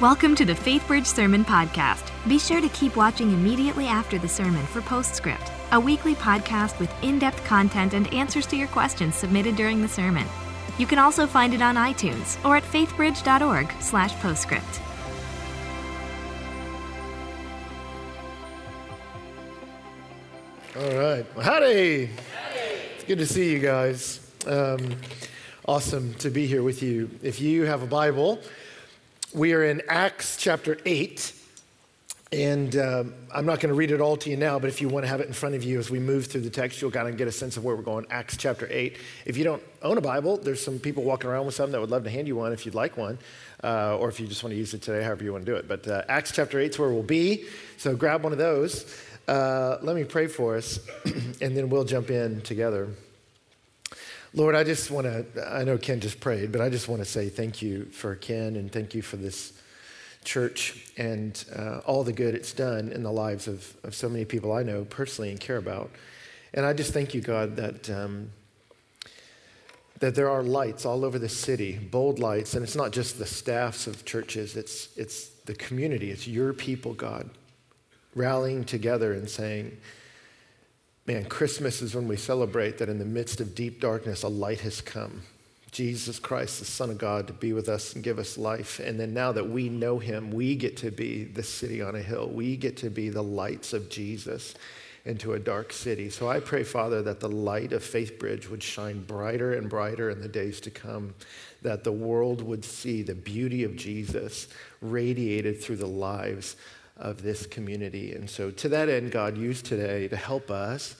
Welcome to the FaithBridge Sermon Podcast. Be sure to keep watching immediately after the sermon for Postscript, a weekly podcast with in depth content and answers to your questions submitted during the sermon. You can also find it on iTunes or at faithbridge.org/slash postscript. All right. Well, howdy. It's good to see you guys. Um, awesome to be here with you. If you have a Bible, we are in Acts chapter 8. And um, I'm not going to read it all to you now, but if you want to have it in front of you as we move through the text, you'll kind of get a sense of where we're going. Acts chapter 8. If you don't own a Bible, there's some people walking around with some that would love to hand you one if you'd like one, uh, or if you just want to use it today, however you want to do it. But uh, Acts chapter 8 is where we'll be. So grab one of those. Uh, let me pray for us, and then we'll jump in together. Lord, I just want to, I know Ken just prayed, but I just want to say thank you for Ken and thank you for this church and uh, all the good it's done in the lives of, of so many people I know personally and care about. And I just thank you, God, that, um, that there are lights all over the city, bold lights, and it's not just the staffs of churches, it's, it's the community, it's your people, God rallying together and saying, Man, Christmas is when we celebrate that in the midst of deep darkness, a light has come. Jesus Christ, the Son of God, to be with us and give us life. And then now that we know him, we get to be the city on a hill. We get to be the lights of Jesus into a dark city. So I pray, Father, that the light of Faith Bridge would shine brighter and brighter in the days to come, that the world would see the beauty of Jesus radiated through the lives of this community. And so, to that end, God used today to help us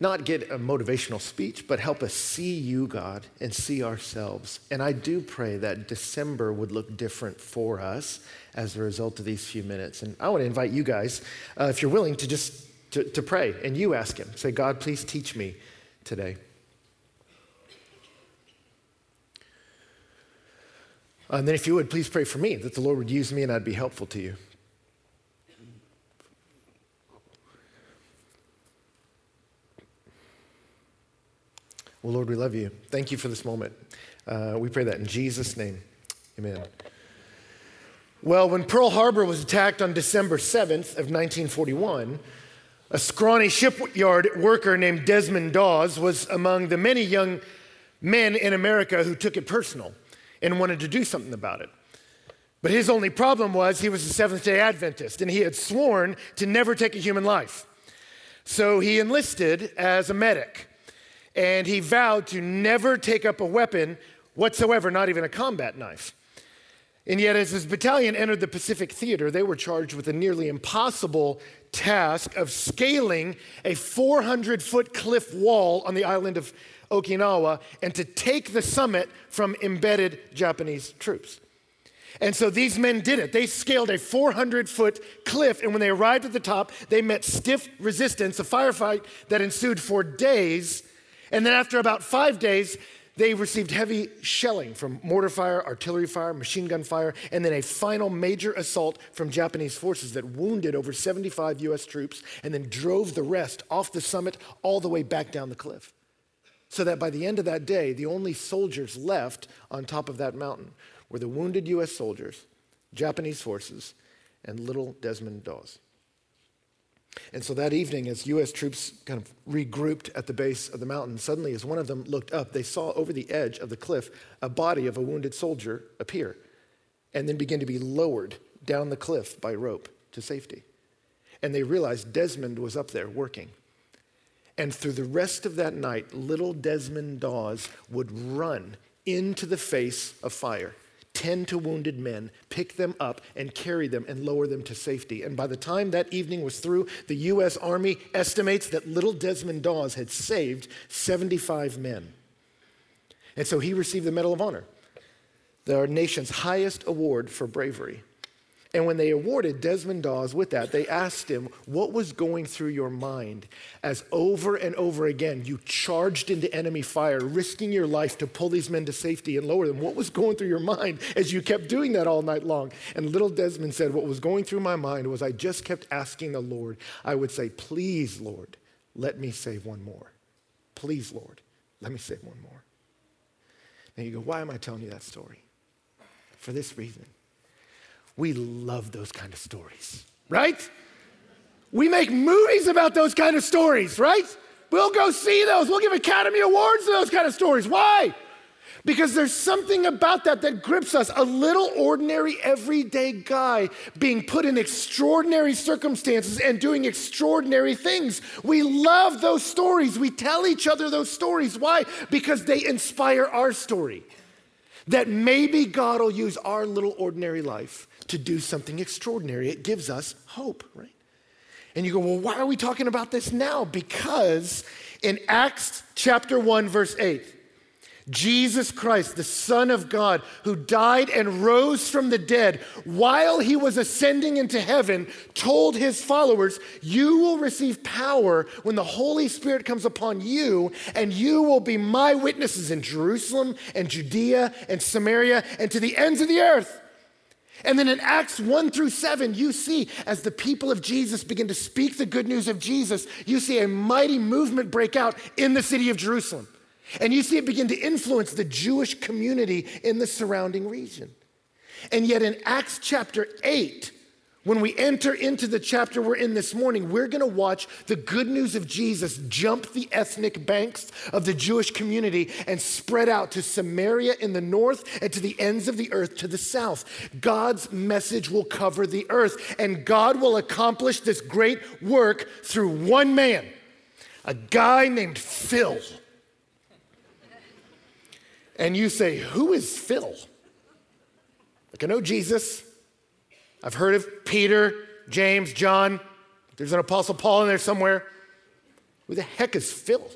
not get a motivational speech, but help us see you, God, and see ourselves. And I do pray that December would look different for us as a result of these few minutes. And I want to invite you guys, uh, if you're willing, to just to, to pray and you ask Him. Say, God, please teach me today. And then, if you would, please pray for me that the Lord would use me and I'd be helpful to you. Well, Lord, we love you. Thank you for this moment. Uh, we pray that in Jesus' name. Amen. Well, when Pearl Harbor was attacked on December 7th of 1941, a scrawny shipyard worker named Desmond Doss was among the many young men in America who took it personal and wanted to do something about it. But his only problem was he was a Seventh day Adventist and he had sworn to never take a human life. So he enlisted as a medic and he vowed to never take up a weapon whatsoever, not even a combat knife. And yet, as his battalion entered the Pacific Theater, they were charged with a nearly impossible task of scaling a 400 foot cliff wall on the island of Okinawa and to take the summit from embedded Japanese troops. And so these men did it. They scaled a 400 foot cliff, and when they arrived at the top, they met stiff resistance, a firefight that ensued for days and then after about five days, they received heavy shelling from mortar fire, artillery fire, machine gun fire, and then a final major assault from Japanese forces that wounded over 75 US troops and then drove the rest off the summit all the way back down the cliff. So that by the end of that day, the only soldiers left on top of that mountain were the wounded US soldiers, Japanese forces, and little Desmond Doss. And so that evening, as U.S. troops kind of regrouped at the base of the mountain, suddenly, as one of them looked up, they saw over the edge of the cliff a body of a wounded soldier appear and then begin to be lowered down the cliff by rope to safety. And they realized Desmond was up there working. And through the rest of that night, little Desmond Doss would run into the face of fire tend to wounded men, pick them up, and carry them and lower them to safety. And by the time that evening was through, the U.S. Army estimates that little Desmond Doss had saved 75 men. And so he received the Medal of Honor, our nation's highest award for bravery. And when they awarded Desmond Doss with that, they asked him, What was going through your mind as over and over again you charged into enemy fire, risking your life to pull these men to safety and lower them? What was going through your mind as you kept doing that all night long? And little Desmond said, What was going through my mind was I just kept asking the Lord, I would say, Please, Lord, let me save one more. Please, Lord, let me save one more. Now you go, Why am I telling you that story? For this reason We love those kind of stories, right? We make movies about those kind of stories, right? We'll go see those. We'll give Academy Awards to those kind of stories. Why? Because there's something about that that grips us. A little ordinary, everyday guy being put in extraordinary circumstances and doing extraordinary things. We love those stories. We tell each other those stories. Why? Because they inspire our story. That maybe God will use our little ordinary life to do something extraordinary. It gives us hope, right? And you go, well, why are we talking about this now? Because in Acts chapter 1, verse 8, Jesus Christ, the Son of God, who died and rose from the dead while he was ascending into heaven, told his followers, You will receive power when the Holy Spirit comes upon you, and you will be my witnesses in Jerusalem and Judea and Samaria and to the ends of the earth. And then in Acts 1 through 7, you see as the people of Jesus begin to speak the good news of Jesus, you see a mighty movement break out in the city of Jerusalem. And you see it begin to influence the Jewish community in the surrounding region. And yet in Acts chapter 8, when we enter into the chapter we're in this morning, we're going to watch the good news of Jesus jump the ethnic banks of the Jewish community and spread out to Samaria in the north and to the ends of the earth to the south. God's message will cover the earth, and God will accomplish this great work through one man, a guy named Phil. And you say, Who is Phil? Like, I know Jesus. I've heard of Peter, James, John. There's an Apostle Paul in there somewhere. Who the heck is Phil?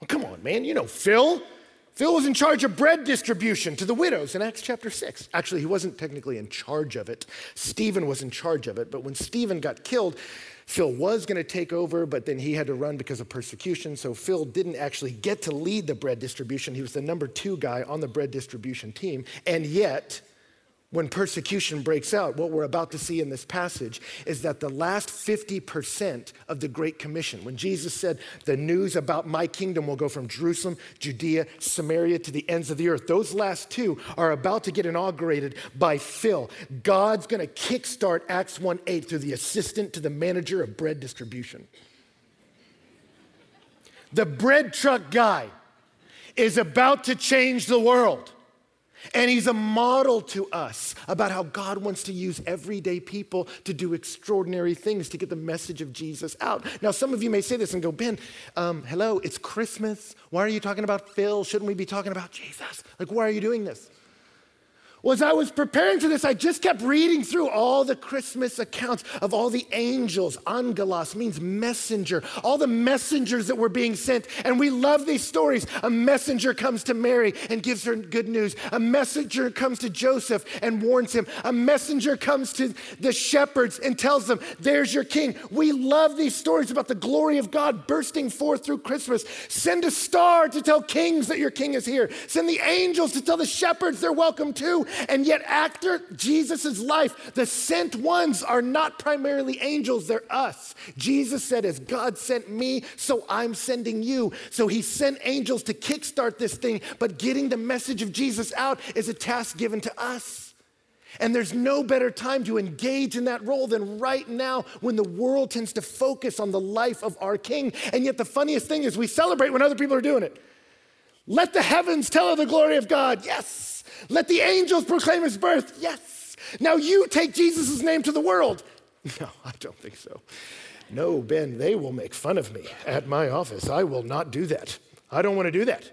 Well, come on, man. You know Phil. Phil was in charge of bread distribution to the widows in Acts chapter 6. Actually, he wasn't technically in charge of it. Stephen was in charge of it. But when Stephen got killed, Phil was going to take over, but then he had to run because of persecution. So Phil didn't actually get to lead the bread distribution. He was the number two guy on the bread distribution team. And yet, when persecution breaks out, what we're about to see in this passage is that the last 50% of the Great Commission, when Jesus said, The news about my kingdom will go from Jerusalem, Judea, Samaria to the ends of the earth, those last two are about to get inaugurated by Phil. God's going to kickstart Acts 1 8 through the assistant to the manager of bread distribution. The bread truck guy is about to change the world. And he's a model to us about how God wants to use everyday people to do extraordinary things to get the message of Jesus out. Now, some of you may say this and go, Ben, um, hello, it's Christmas. Why are you talking about Phil? Shouldn't we be talking about Jesus? Like, why are you doing this? Well, as I was preparing for this, I just kept reading through all the Christmas accounts of all the angels. Angelos means messenger, all the messengers that were being sent. And we love these stories. A messenger comes to Mary and gives her good news. A messenger comes to Joseph and warns him. A messenger comes to the shepherds and tells them, There's your king. We love these stories about the glory of God bursting forth through Christmas. Send a star to tell kings that your king is here. Send the angels to tell the shepherds they're welcome too. And yet, after Jesus' life, the sent ones are not primarily angels, they're us. Jesus said, As God sent me, so I'm sending you. So he sent angels to kickstart this thing, but getting the message of Jesus out is a task given to us. And there's no better time to engage in that role than right now when the world tends to focus on the life of our King. And yet, the funniest thing is we celebrate when other people are doing it. Let the heavens tell of the glory of God. Yes. Let the angels proclaim his birth. Yes. Now you take Jesus' name to the world. No, I don't think so. No, Ben, they will make fun of me at my office. I will not do that. I don't want to do that.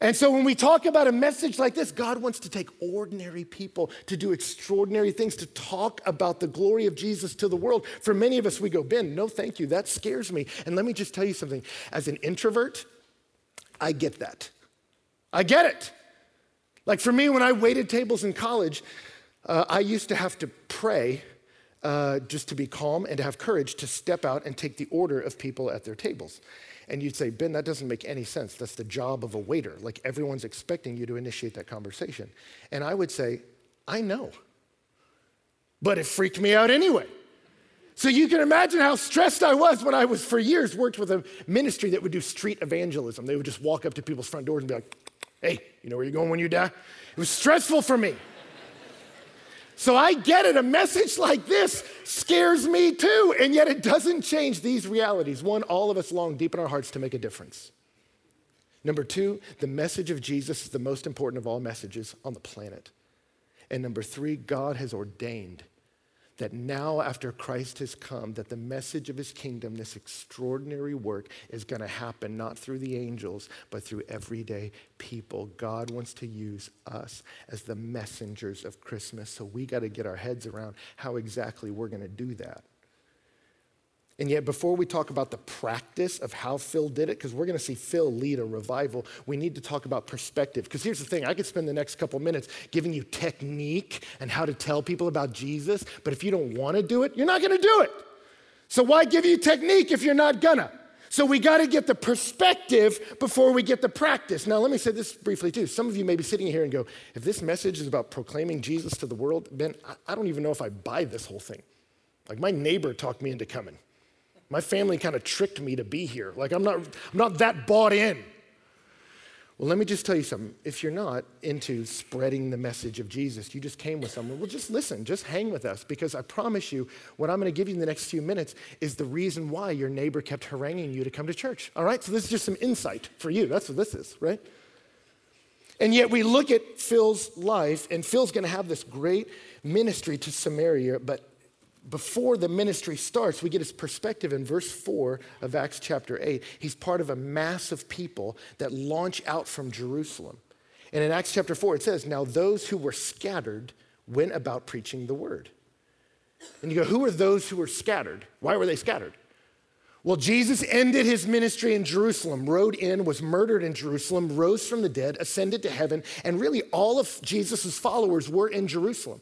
And so when we talk about a message like this, God wants to take ordinary people to do extraordinary things, to talk about the glory of Jesus to the world. For many of us, we go, Ben, no, thank you. That scares me. And let me just tell you something. As an introvert, I get that. I get it. Like for me, when I waited tables in college, uh, I used to have to pray uh, just to be calm and to have courage to step out and take the order of people at their tables. And you'd say, Ben, that doesn't make any sense. That's the job of a waiter. Like everyone's expecting you to initiate that conversation. And I would say, I know. But it freaked me out anyway. So you can imagine how stressed I was when I was for years worked with a ministry that would do street evangelism. They would just walk up to people's front doors and be like, Hey, you know where you're going when you die? It was stressful for me. So I get it. A message like this scares me too. And yet it doesn't change these realities. One, all of us long deep in our hearts to make a difference. Number two, the message of Jesus is the most important of all messages on the planet. And number three, God has ordained that now after Christ has come, that the message of his kingdom, this extraordinary work, is going to happen not through the angels, but through everyday people. God wants to use us as the messengers of Christmas. So we got to get our heads around how exactly we're going to do that. And yet, before we talk about the practice of how Phil did it, because we're going to see Phil lead a revival, we need to talk about perspective. Because here's the thing I could spend the next couple minutes giving you technique and how to tell people about Jesus, but if you don't want to do it, you're not going to do it. So, why give you technique if you're not gonna? So, we got to get the perspective before we get the practice. Now, let me say this briefly too. Some of you may be sitting here and go, if this message is about proclaiming Jesus to the world, Ben, I don't even know if I buy this whole thing. Like, my neighbor talked me into coming. My family kind of tricked me to be here. Like, I'm not, I'm not that bought in. Well, let me just tell you something. If you're not into spreading the message of Jesus, you just came with someone, well, just listen, just hang with us, because I promise you, what I'm going to give you in the next few minutes is the reason why your neighbor kept haranguing you to come to church. All right? So this is just some insight for you. That's what this is, right? And yet we look at Phil's life, and Phil's going to have this great ministry to Samaria, but before the ministry starts, we get his perspective in verse 4 of Acts chapter 8. He's part of a mass of people that launch out from Jerusalem. And in Acts chapter 4, it says, Now those who were scattered went about preaching the word. And you go, Who are those who were scattered? Why were they scattered? Well, Jesus ended his ministry in Jerusalem, rode in, was murdered in Jerusalem, rose from the dead, ascended to heaven, and really all of Jesus' followers were in Jerusalem.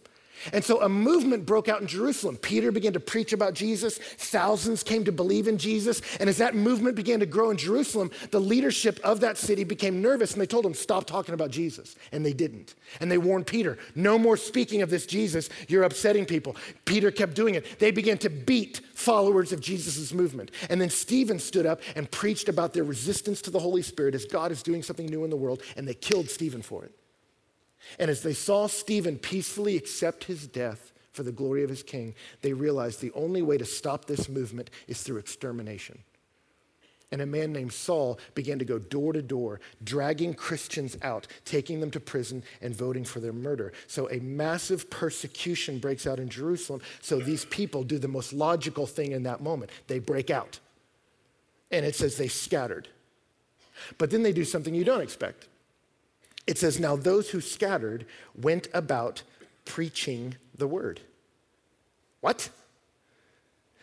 And so a movement broke out in Jerusalem. Peter began to preach about Jesus. Thousands came to believe in Jesus. And as that movement began to grow in Jerusalem, the leadership of that city became nervous and they told him, Stop talking about Jesus. And they didn't. And they warned Peter, No more speaking of this Jesus. You're upsetting people. Peter kept doing it. They began to beat followers of Jesus' movement. And then Stephen stood up and preached about their resistance to the Holy Spirit as God is doing something new in the world. And they killed Stephen for it. And as they saw Stephen peacefully accept his death for the glory of his king, they realized the only way to stop this movement is through extermination. And a man named Saul began to go door to door, dragging Christians out, taking them to prison, and voting for their murder. So a massive persecution breaks out in Jerusalem. So these people do the most logical thing in that moment they break out. And it says they scattered. But then they do something you don't expect. It says, Now those who scattered went about preaching the word. What?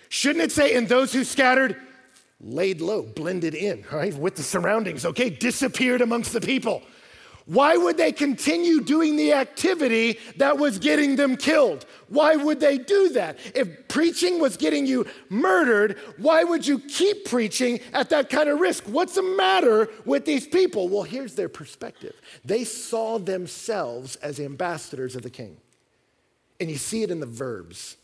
Shouldn't it say, and those who scattered laid low, blended in, right, with the surroundings, okay, disappeared amongst the people? Why would they continue doing the activity that was getting them killed? Why would they do that? If preaching was getting you murdered, why would you keep preaching at that kind of risk? What's the matter with these people? Well, here's their perspective they saw themselves as ambassadors of the king. And you see it in the verbs.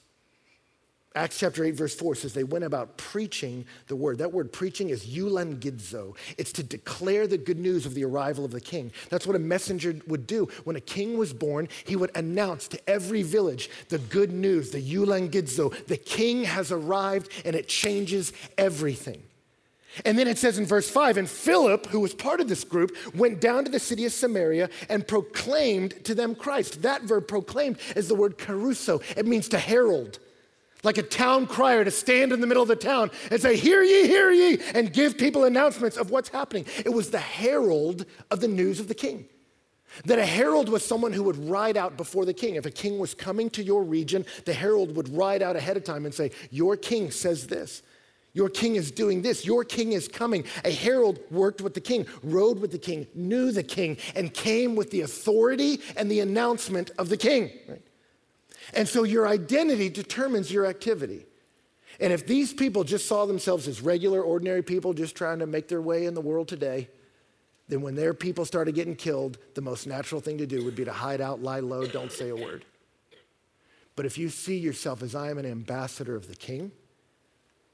Acts chapter 8, verse 4 says they went about preaching the word. That word preaching is euangelizo. It's to declare the good news of the arrival of the king. That's what a messenger would do. When a king was born, he would announce to every village the good news, the euangelizo. The king has arrived and it changes everything. And then it says in verse 5 And Philip, who was part of this group, went down to the city of Samaria and proclaimed to them Christ. That verb proclaimed is the word kerusso, it means to herald like a town crier to stand in the middle of the town and say, Hear ye, hear ye, and give people announcements of what's happening. It was the herald of the news of the king. That a herald was someone who would ride out before the king. If a king was coming to your region, the herald would ride out ahead of time and say, Your king says this. Your king is doing this. Your king is coming. A herald worked with the king, rode with the king, knew the king, and came with the authority and the announcement of the king. Right? And so your identity determines your activity. And if these people just saw themselves as regular, ordinary people just trying to make their way in the world today, then when their people started getting killed, the most natural thing to do would be to hide out, lie low, don't say a word. But if you see yourself as I am an ambassador of the king,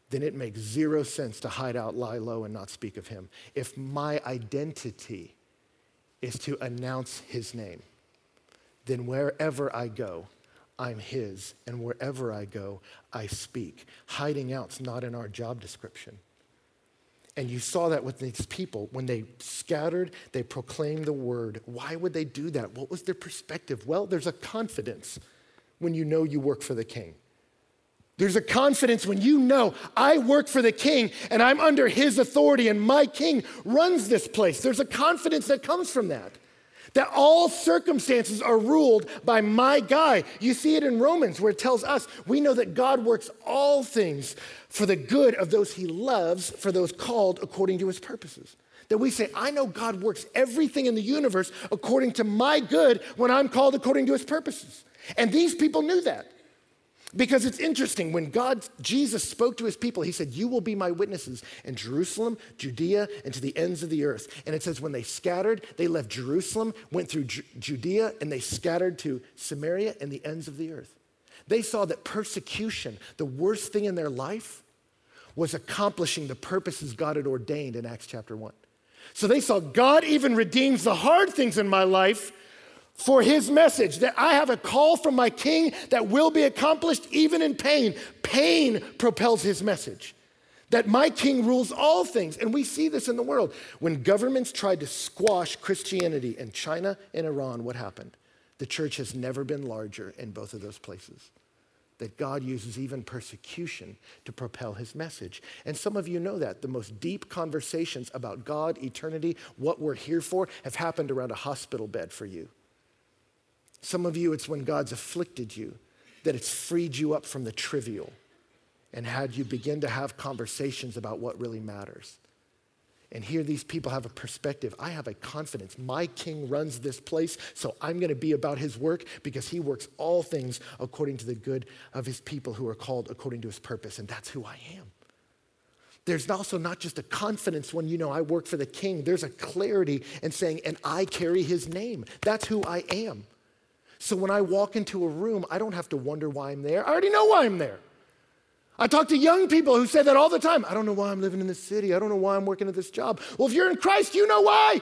then it makes zero sense to hide out, lie low, and not speak of him. If my identity is to announce his name, then wherever I go, I'm his, and wherever I go, I speak. Hiding out's not in our job description. And you saw that with these people. When they scattered, they proclaimed the word. Why would they do that? What was their perspective? Well, there's a confidence when you know you work for the king. There's a confidence when you know I work for the king and I'm under his authority and my king runs this place. There's a confidence that comes from that. That all circumstances are ruled by my guy. You see it in Romans where it tells us we know that God works all things for the good of those he loves, for those called according to his purposes. That we say, I know God works everything in the universe according to my good when I'm called according to his purposes. And these people knew that. Because it's interesting, when God, Jesus spoke to his people, he said, You will be my witnesses in Jerusalem, Judea, and to the ends of the earth. And it says, when they scattered, they left Jerusalem, went through Ju- Judea, and they scattered to Samaria and the ends of the earth. They saw that persecution, the worst thing in their life, was accomplishing the purposes God had ordained in Acts chapter 1. So they saw God even redeems the hard things in my life for his message that I have a call from my king that will be accomplished even in pain. Pain propels his message. That my king rules all things. And we see this in the world. When governments tried to squash Christianity in China and Iran, what happened? The church has never been larger in both of those places. That God uses even persecution to propel his message. And some of you know that. The most deep conversations about God, eternity, what we're here for, have happened around a hospital bed for you. Some of you, it's when God's afflicted you that it's freed you up from the trivial and had you begin to have conversations about what really matters. And here these people have a perspective. I have a confidence. My king runs this place, so I'm going to be about his work because he works all things according to the good of his people who are called according to his purpose. And that's who I am. There's also not just a confidence when you know I work for the king, there's a clarity in saying, and I carry his name. That's who I am. So when I walk into a room, I don't have to wonder why I'm there. I already know why I'm there. I talk to young people who say that all the time. I don't know why I'm living in this city. I don't know why I'm working at this job. Well, if you're in Christ, you know why.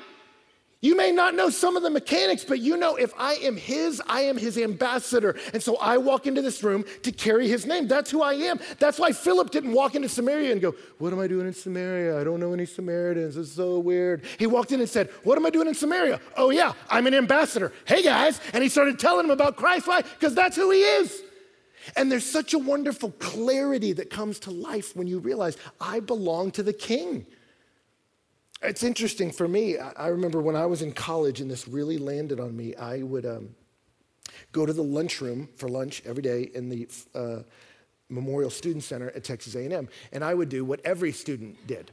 You may not know some of the mechanics, but you know if I am His, I am His ambassador. And so I walk into this room to carry His name. That's who I am. That's why Philip didn't walk into Samaria and go, What am I doing in Samaria? I don't know any Samaritans. It's so weird. He walked in and said, What am I doing in Samaria? Oh, yeah, I'm an ambassador. Hey, guys. And he started telling them about Christ. Why? Because that's who He is. And there's such a wonderful clarity that comes to life when you realize I belong to the King. It's interesting for me. I remember when I was in college and this really landed on me, I would um, go to the lunchroom for lunch every day in the uh, Memorial Student Center at Texas A&M, and I would do what every student did.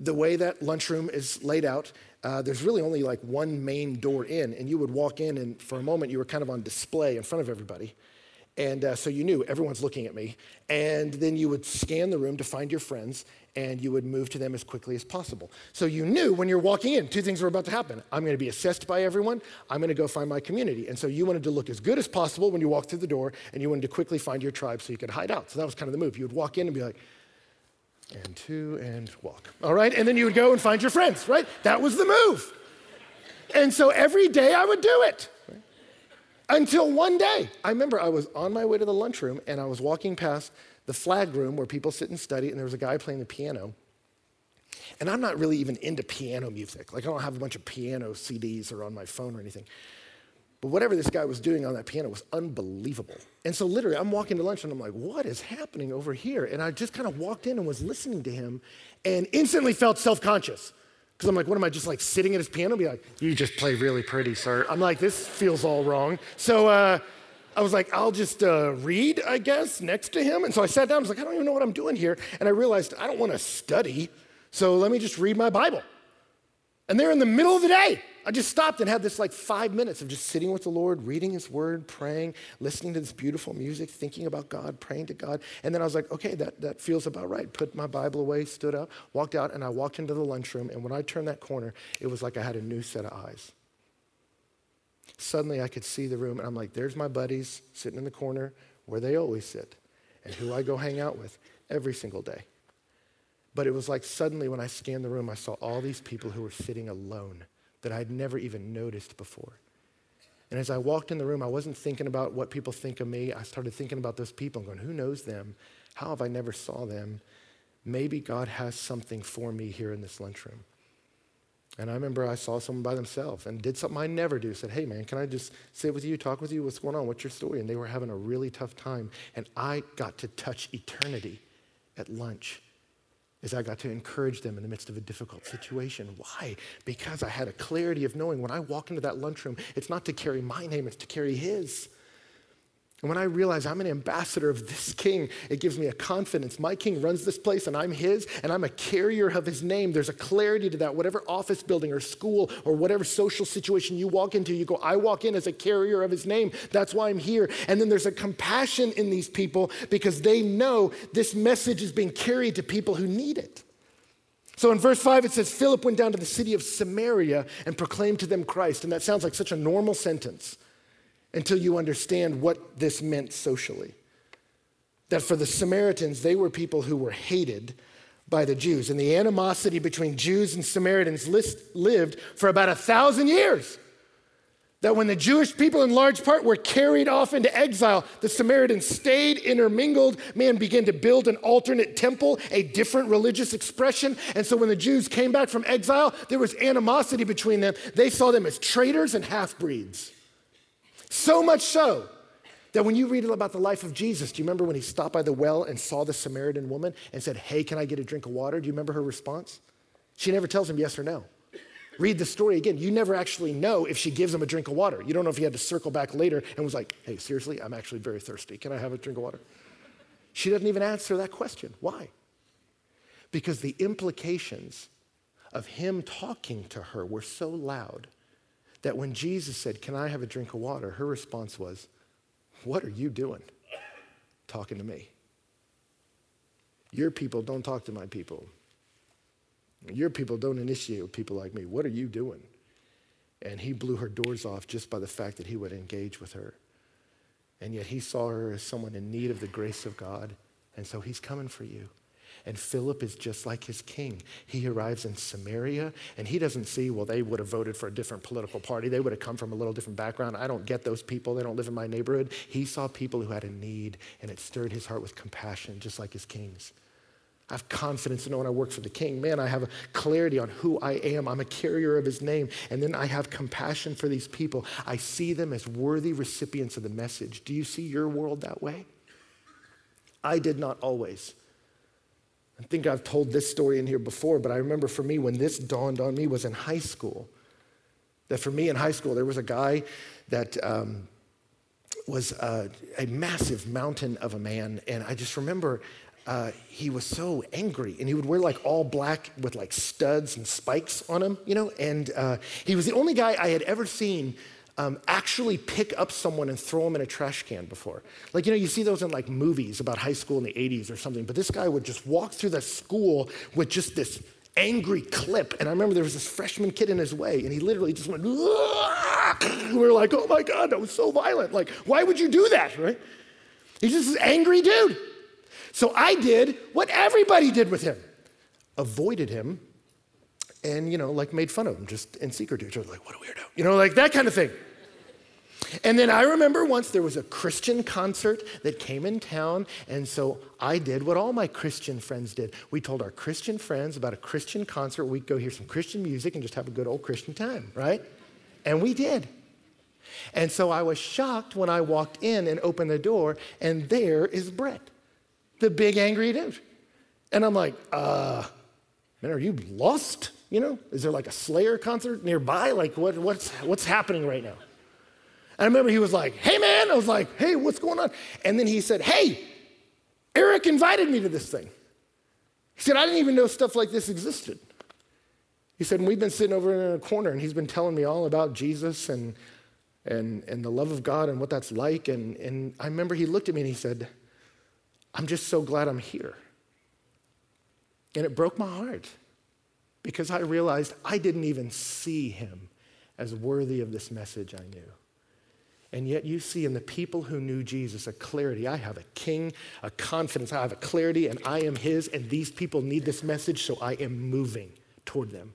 The way that lunchroom is laid out, uh, there's really only like one main door in, and you would walk in, and for a moment you were kind of on display in front of everybody. And uh, so you knew everyone's looking at me. And then you would scan the room to find your friends and you would move to them as quickly as possible. So you knew when you're walking in, two things were about to happen. I'm going to be assessed by everyone. I'm going to go find my community. And so you wanted to look as good as possible when you walked through the door and you wanted to quickly find your tribe so you could hide out. So that was kind of the move. You would walk in and be like, and two and walk. All right? And then you would go and find your friends, right? That was the move. And so every day I would do it. Until one day, I remember I was on my way to the lunchroom and I was walking past the flag room where people sit and study, and there was a guy playing the piano. And I'm not really even into piano music. Like, I don't have a bunch of piano CDs or on my phone or anything. But whatever this guy was doing on that piano was unbelievable. And so, literally, I'm walking to lunch and I'm like, what is happening over here? And I just kind of walked in and was listening to him and instantly felt self conscious. Because I'm like, what am I just like sitting at his piano? Be like, you just play really pretty, sir. I'm like, this feels all wrong. So, uh, I was like, I'll just uh, read, I guess, next to him. And so I sat down. I was like, I don't even know what I'm doing here. And I realized I don't want to study. So let me just read my Bible. And they're in the middle of the day, I just stopped and had this like five minutes of just sitting with the Lord, reading His Word, praying, listening to this beautiful music, thinking about God, praying to God. And then I was like, okay, that, that feels about right. Put my Bible away, stood up, walked out, and I walked into the lunchroom. And when I turned that corner, it was like I had a new set of eyes. Suddenly I could see the room, and I'm like, there's my buddies sitting in the corner where they always sit and who I go hang out with every single day. But it was like suddenly when I scanned the room, I saw all these people who were sitting alone that I'd never even noticed before. And as I walked in the room, I wasn't thinking about what people think of me. I started thinking about those people and going, who knows them? How have I never saw them? Maybe God has something for me here in this lunchroom. And I remember I saw someone by themselves and did something I never do. Said, Hey, man, can I just sit with you, talk with you? What's going on? What's your story? And they were having a really tough time. And I got to touch eternity at lunch as I got to encourage them in the midst of a difficult situation. Why? Because I had a clarity of knowing when I walk into that lunchroom, it's not to carry my name, it's to carry his. And when I realize I'm an ambassador of this king, it gives me a confidence. My king runs this place and I'm his, and I'm a carrier of his name. There's a clarity to that. Whatever office building or school or whatever social situation you walk into, you go, I walk in as a carrier of his name. That's why I'm here. And then there's a compassion in these people because they know this message is being carried to people who need it. So in verse 5, it says, Philip went down to the city of Samaria and proclaimed to them Christ. And that sounds like such a normal sentence until you understand what this meant socially. That for the Samaritans, they were people who were hated by the Jews. And the animosity between Jews and Samaritans lived for about a thousand years. That when the Jewish people, in large part, were carried off into exile, the Samaritans stayed intermingled, man, began to build an alternate temple, a different religious expression. And so when the Jews came back from exile, there was animosity between them. They saw them as traitors and half breeds. So much so that when you read about the life of Jesus, do you remember when he stopped by the well and saw the Samaritan woman and said, Hey, can I get a drink of water? Do you remember her response? She never tells him yes or no. Read the story again. You never actually know if she gives him a drink of water. You don't know if he had to circle back later and was like, Hey, seriously, I'm actually very thirsty. Can I have a drink of water? She doesn't even answer that question. Why? Because the implications of him talking to her were so loud that when Jesus said, Can I have a drink of water? her response was, What are you doing talking to me? Your people don't talk to my people. Your people don't initiate with people like me. What are you doing? And he blew her doors off just by the fact that he would engage with her. And yet he saw her as someone in need of the grace of God. And so he's coming for you. And Philip is just like his king. He arrives in Samaria and he doesn't see, well, they would have voted for a different political party. They would have come from a little different background. I don't get those people. They don't live in my neighborhood. He saw people who had a need and it stirred his heart with compassion, just like his kings. I have confidence in knowing I work for the king. Man, I have a clarity on who I am. I'm a carrier of his name. And then I have compassion for these people. I see them as worthy recipients of the message. Do you see your world that way? I did not always. I think I've told this story in here before, but I remember for me when this dawned on me was in high school. That for me in high school, there was a guy that um, was uh, a massive mountain of a man. And I just remember uh, he was so angry and he would wear like all black with like studs and spikes on him, you know? And uh, he was the only guy I had ever seen um, actually pick up someone and throw them in a trash can before. Like, you know, you see those in like movies about high school in the 80s or something, but this guy would just walk through the school with just this angry clip. And I remember there was this freshman kid in his way, and he literally just went, we were like, oh my God, that was so violent. Like, why would you do that, right? He's just an angry dude. So I did what everybody did with him avoided him and, you know, like made fun of him just in secret. Just like, what a weirdo. You know, like that kind of thing. And then I remember once there was a Christian concert that came in town, and so I did what all my Christian friends did. We told our Christian friends about a Christian concert. We'd go hear some Christian music and just have a good old Christian time, right? And we did. And so I was shocked when I walked in and opened the door, and there is Brett, the big angry dude. And I'm like, uh, man, are you lost? You know, is there like a Slayer concert nearby? Like, what, what's, what's happening right now? I remember he was like, hey, man. I was like, hey, what's going on? And then he said, hey, Eric invited me to this thing. He said, I didn't even know stuff like this existed. He said, we've been sitting over in a corner and he's been telling me all about Jesus and, and, and the love of God and what that's like. And, and I remember he looked at me and he said, I'm just so glad I'm here. And it broke my heart because I realized I didn't even see him as worthy of this message I knew. And yet, you see in the people who knew Jesus a clarity. I have a king, a confidence. I have a clarity, and I am his, and these people need this message, so I am moving toward them.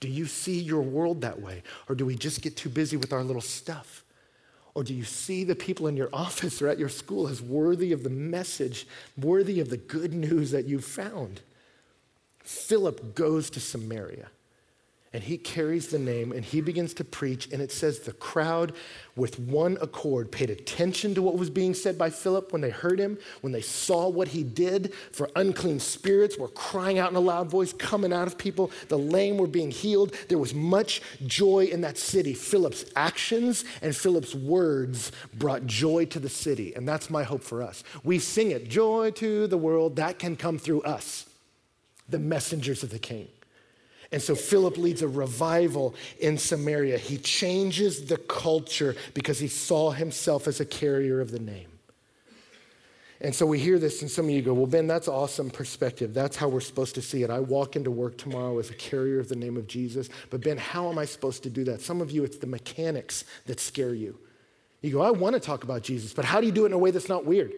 Do you see your world that way? Or do we just get too busy with our little stuff? Or do you see the people in your office or at your school as worthy of the message, worthy of the good news that you found? Philip goes to Samaria and he carries the name and he begins to preach. And it says the crowd, with one accord, paid attention to what was being said by Philip when they heard him, when they saw what he did. For unclean spirits were crying out in a loud voice, coming out of people. The lame were being healed. There was much joy in that city. Philip's actions and Philip's words brought joy to the city. And that's my hope for us. We sing it, joy to the world. That can come through us, the messengers of the king. And so Philip leads a revival in Samaria. He changes the culture because he saw himself as a carrier of the name. And so we hear this, and some of you go, Well, Ben, that's awesome perspective. That's how we're supposed to see it. I walk into work tomorrow as a carrier of the name of Jesus. But, Ben, how am I supposed to do that? Some of you, it's the mechanics that scare you. You go, I want to talk about Jesus, but how do you do it in a way that's not weird?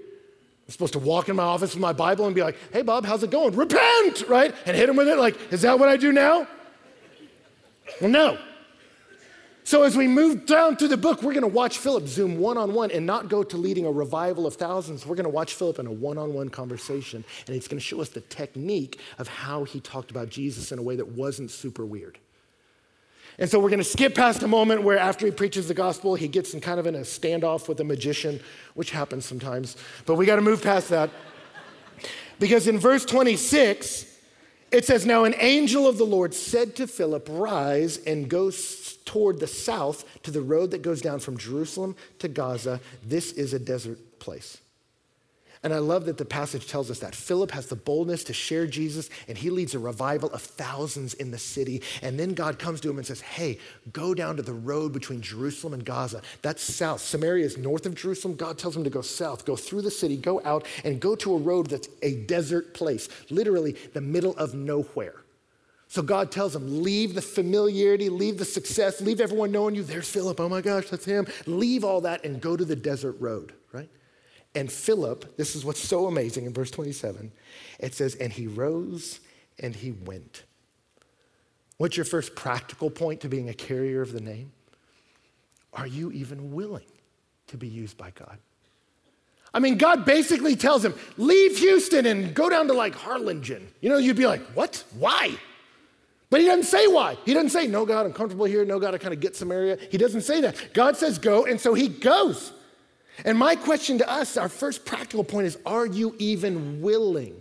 I'm supposed to walk in my office with my Bible and be like, hey, Bob, how's it going? Repent, right? And hit him with it. Like, is that what I do now? Well, no. So as we move down through the book, we're going to watch Philip zoom one on one and not go to leading a revival of thousands. We're going to watch Philip in a one on one conversation, and it's going to show us the technique of how he talked about Jesus in a way that wasn't super weird. And so we're going to skip past a moment where after he preaches the gospel, he gets in kind of in a standoff with a magician, which happens sometimes. But we got to move past that. Because in verse 26, it says, Now an angel of the Lord said to Philip, Rise and go toward the south to the road that goes down from Jerusalem to Gaza. This is a desert place. And I love that the passage tells us that. Philip has the boldness to share Jesus, and he leads a revival of thousands in the city. And then God comes to him and says, Hey, go down to the road between Jerusalem and Gaza. That's south. Samaria is north of Jerusalem. God tells him to go south, go through the city, go out, and go to a road that's a desert place, literally the middle of nowhere. So God tells him, leave the familiarity, leave the success, leave everyone knowing you. There's Philip. Oh my gosh, that's him. Leave all that and go to the desert road? And Philip, this is what's so amazing in verse 27, it says, and he rose and he went. What's your first practical point to being a carrier of the name? Are you even willing to be used by God? I mean, God basically tells him, leave Houston and go down to like Harlingen. You know, you'd be like, what? Why? But he doesn't say why. He doesn't say, no, God, I'm comfortable here. No, God, I kind of get Samaria. He doesn't say that. God says go, and so he goes. And my question to us, our first practical point is are you even willing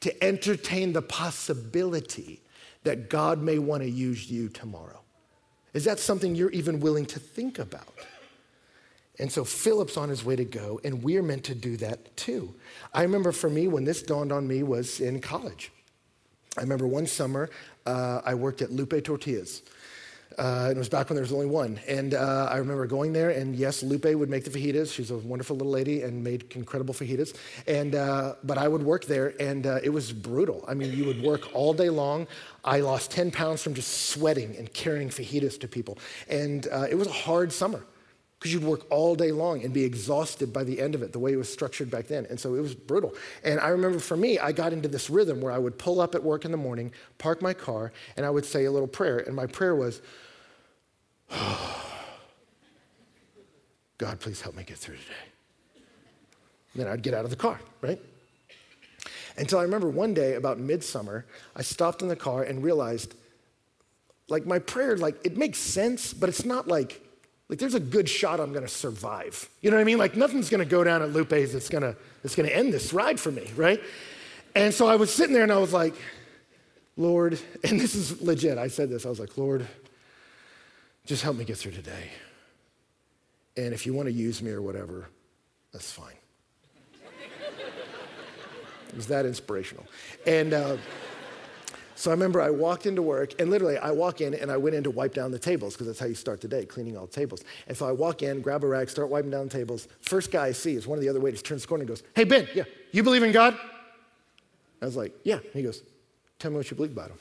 to entertain the possibility that God may want to use you tomorrow? Is that something you're even willing to think about? And so Philip's on his way to go, and we're meant to do that too. I remember for me, when this dawned on me, was in college. I remember one summer, uh, I worked at Lupe Tortillas. Uh, it was back when there was only one. And uh, I remember going there, and yes, Lupe would make the fajitas. She's a wonderful little lady and made incredible fajitas. And, uh, but I would work there, and uh, it was brutal. I mean, you would work all day long. I lost 10 pounds from just sweating and carrying fajitas to people. And uh, it was a hard summer because you'd work all day long and be exhausted by the end of it, the way it was structured back then. And so it was brutal. And I remember for me, I got into this rhythm where I would pull up at work in the morning, park my car, and I would say a little prayer. And my prayer was, God, please help me get through today. And Then I'd get out of the car, right? Until I remember one day about midsummer, I stopped in the car and realized, like my prayer, like it makes sense, but it's not like, like there's a good shot I'm gonna survive. You know what I mean? Like nothing's gonna go down at Lupe's that's gonna, that's gonna end this ride for me, right? And so I was sitting there and I was like, Lord, and this is legit, I said this, I was like, Lord, just help me get through today. And if you want to use me or whatever, that's fine. it was that inspirational. And uh, so I remember I walked into work, and literally I walk in and I went in to wipe down the tables because that's how you start the day, cleaning all tables. And so I walk in, grab a rag, start wiping down the tables. First guy I see is one of the other waiters, turns the corner and goes, Hey, Ben, yeah, you believe in God? I was like, Yeah. He goes, Tell me what you believe about him.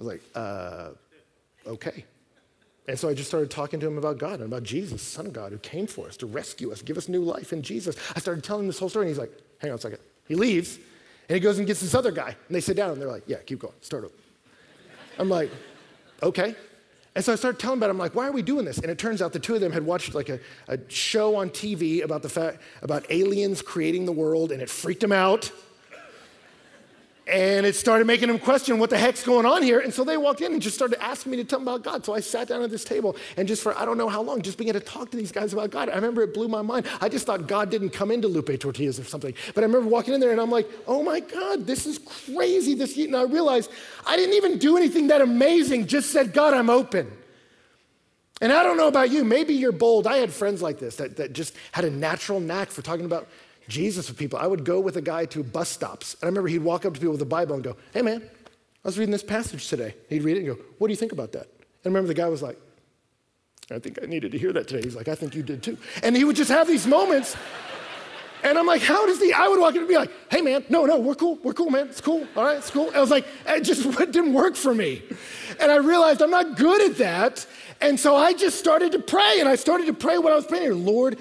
I was like, uh, Okay. And so I just started talking to him about God and about Jesus, Son of God, who came for us to rescue us, give us new life in Jesus. I started telling him this whole story, and he's like, hang on a second. He leaves, and he goes and gets this other guy. And they sit down, and they're like, yeah, keep going, start over. I'm like, okay. And so I started telling about it. I'm like, why are we doing this? And it turns out the two of them had watched like a, a show on TV about the fact about aliens creating the world, and it freaked them out. And it started making them question what the heck's going on here. And so they walked in and just started asking me to tell them about God. So I sat down at this table and just for I don't know how long, just began to talk to these guys about God. I remember it blew my mind. I just thought God didn't come into Lupe Tortillas or something. But I remember walking in there and I'm like, oh my God, this is crazy. This and I realized I didn't even do anything that amazing, just said, God, I'm open. And I don't know about you, maybe you're bold. I had friends like this that, that just had a natural knack for talking about Jesus with people. I would go with a guy to bus stops. And I remember he'd walk up to people with a Bible and go, Hey, man, I was reading this passage today. He'd read it and go, What do you think about that? And I remember the guy was like, I think I needed to hear that today. He's like, I think you did too. And he would just have these moments. And I'm like, how does the, I would walk in and be like, hey man, no, no, we're cool, we're cool, man, it's cool, all right, it's cool. I was like, it just didn't work for me. And I realized I'm not good at that. And so I just started to pray, and I started to pray when I was praying Lord,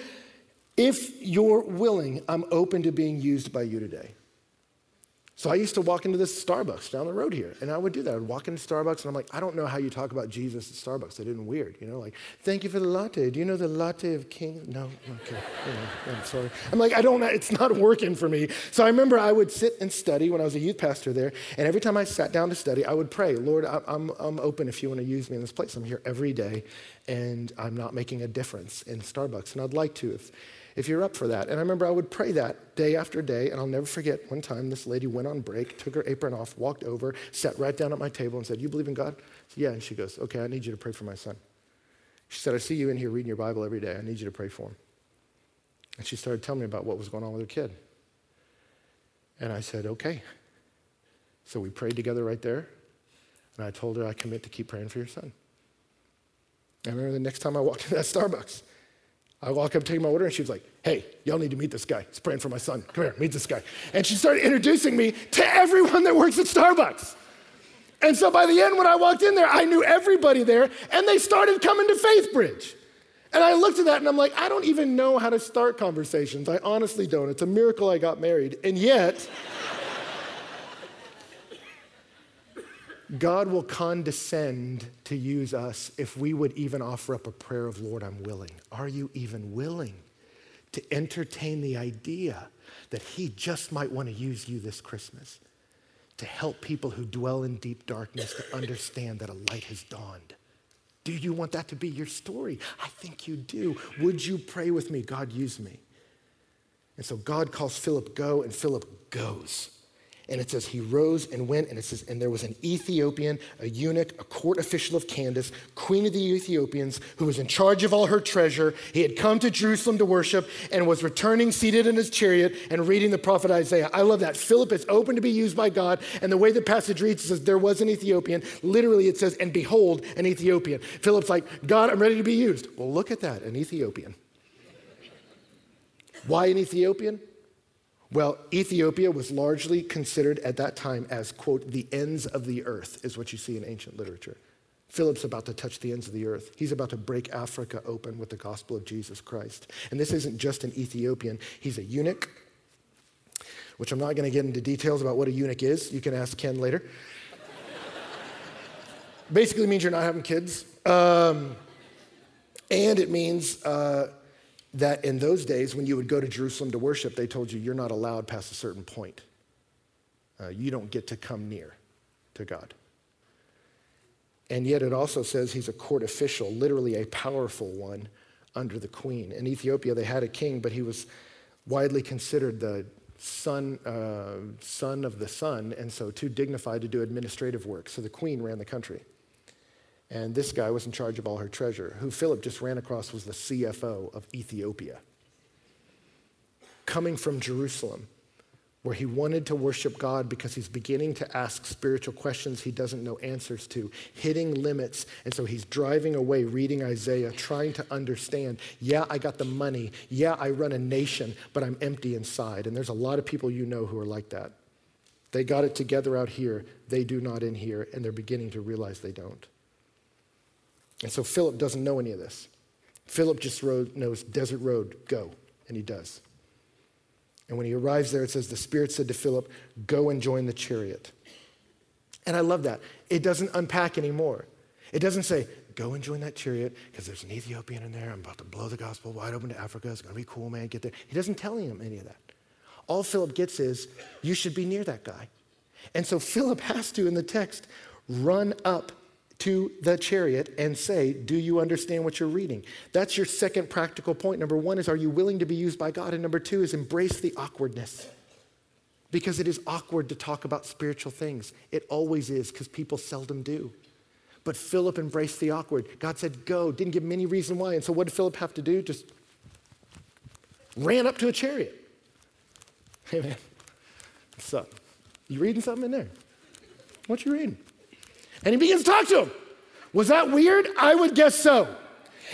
if you're willing, I'm open to being used by you today. So I used to walk into this Starbucks down the road here, and I would do that. I would walk into Starbucks, and I'm like, I don't know how you talk about Jesus at Starbucks. They didn't weird, you know, like, thank you for the latte. Do you know the latte of King? No, okay, I'm sorry. I'm like, I don't it's not working for me. So I remember I would sit and study when I was a youth pastor there, and every time I sat down to study, I would pray, Lord, I'm, I'm open if you want to use me in this place. I'm here every day, and I'm not making a difference in Starbucks, and I'd like to if if you're up for that. And I remember I would pray that day after day, and I'll never forget one time this lady went on break, took her apron off, walked over, sat right down at my table, and said, You believe in God? Said, yeah. And she goes, Okay, I need you to pray for my son. She said, I see you in here reading your Bible every day. I need you to pray for him. And she started telling me about what was going on with her kid. And I said, Okay. So we prayed together right there. And I told her, I commit to keep praying for your son. I remember the next time I walked into that Starbucks, I walk up, take my order, and she was like, Hey, y'all need to meet this guy. He's praying for my son. Come here, meet this guy. And she started introducing me to everyone that works at Starbucks. And so by the end, when I walked in there, I knew everybody there, and they started coming to Faith Bridge. And I looked at that and I'm like, I don't even know how to start conversations. I honestly don't. It's a miracle I got married. And yet, God will condescend to use us if we would even offer up a prayer of, Lord, I'm willing. Are you even willing to entertain the idea that He just might want to use you this Christmas to help people who dwell in deep darkness to understand that a light has dawned? Do you want that to be your story? I think you do. Would you pray with me? God, use me. And so God calls Philip, go, and Philip goes. And it says he rose and went, and it says, and there was an Ethiopian, a eunuch, a court official of Candace, queen of the Ethiopians, who was in charge of all her treasure. He had come to Jerusalem to worship and was returning seated in his chariot and reading the prophet Isaiah. I love that. Philip is open to be used by God. And the way the passage reads says, there was an Ethiopian. Literally, it says, and behold, an Ethiopian. Philip's like, God, I'm ready to be used. Well, look at that, an Ethiopian. Why an Ethiopian? Well, Ethiopia was largely considered at that time as, quote, the ends of the earth, is what you see in ancient literature. Philip's about to touch the ends of the earth. He's about to break Africa open with the gospel of Jesus Christ. And this isn't just an Ethiopian, he's a eunuch, which I'm not going to get into details about what a eunuch is. You can ask Ken later. Basically means you're not having kids. Um, and it means uh, that in those days, when you would go to Jerusalem to worship, they told you you're not allowed past a certain point. Uh, you don't get to come near to God. And yet it also says he's a court official, literally a powerful one under the queen. In Ethiopia, they had a king, but he was widely considered the son, uh, son of the sun, and so too dignified to do administrative work. So the queen ran the country. And this guy was in charge of all her treasure. Who Philip just ran across was the CFO of Ethiopia. Coming from Jerusalem, where he wanted to worship God because he's beginning to ask spiritual questions he doesn't know answers to, hitting limits. And so he's driving away, reading Isaiah, trying to understand yeah, I got the money. Yeah, I run a nation, but I'm empty inside. And there's a lot of people you know who are like that. They got it together out here, they do not in here, and they're beginning to realize they don't. And so Philip doesn't know any of this. Philip just knows desert road, go. And he does. And when he arrives there, it says, The Spirit said to Philip, Go and join the chariot. And I love that. It doesn't unpack anymore. It doesn't say, go and join that chariot because there's an Ethiopian in there. I'm about to blow the gospel wide open to Africa. It's going to be cool, man. Get there. He doesn't tell him any of that. All Philip gets is, you should be near that guy. And so Philip has to, in the text, run up to the chariot and say, Do you understand what you're reading? That's your second practical point. Number one is, Are you willing to be used by God? And number two is, embrace the awkwardness. Because it is awkward to talk about spiritual things. It always is, because people seldom do. But Philip embraced the awkward. God said, Go, didn't give him any reason why. And so what did Philip have to do? Just ran up to a chariot. Man, what's up? You reading something in there? What you reading? And he begins to talk to him. Was that weird? I would guess so.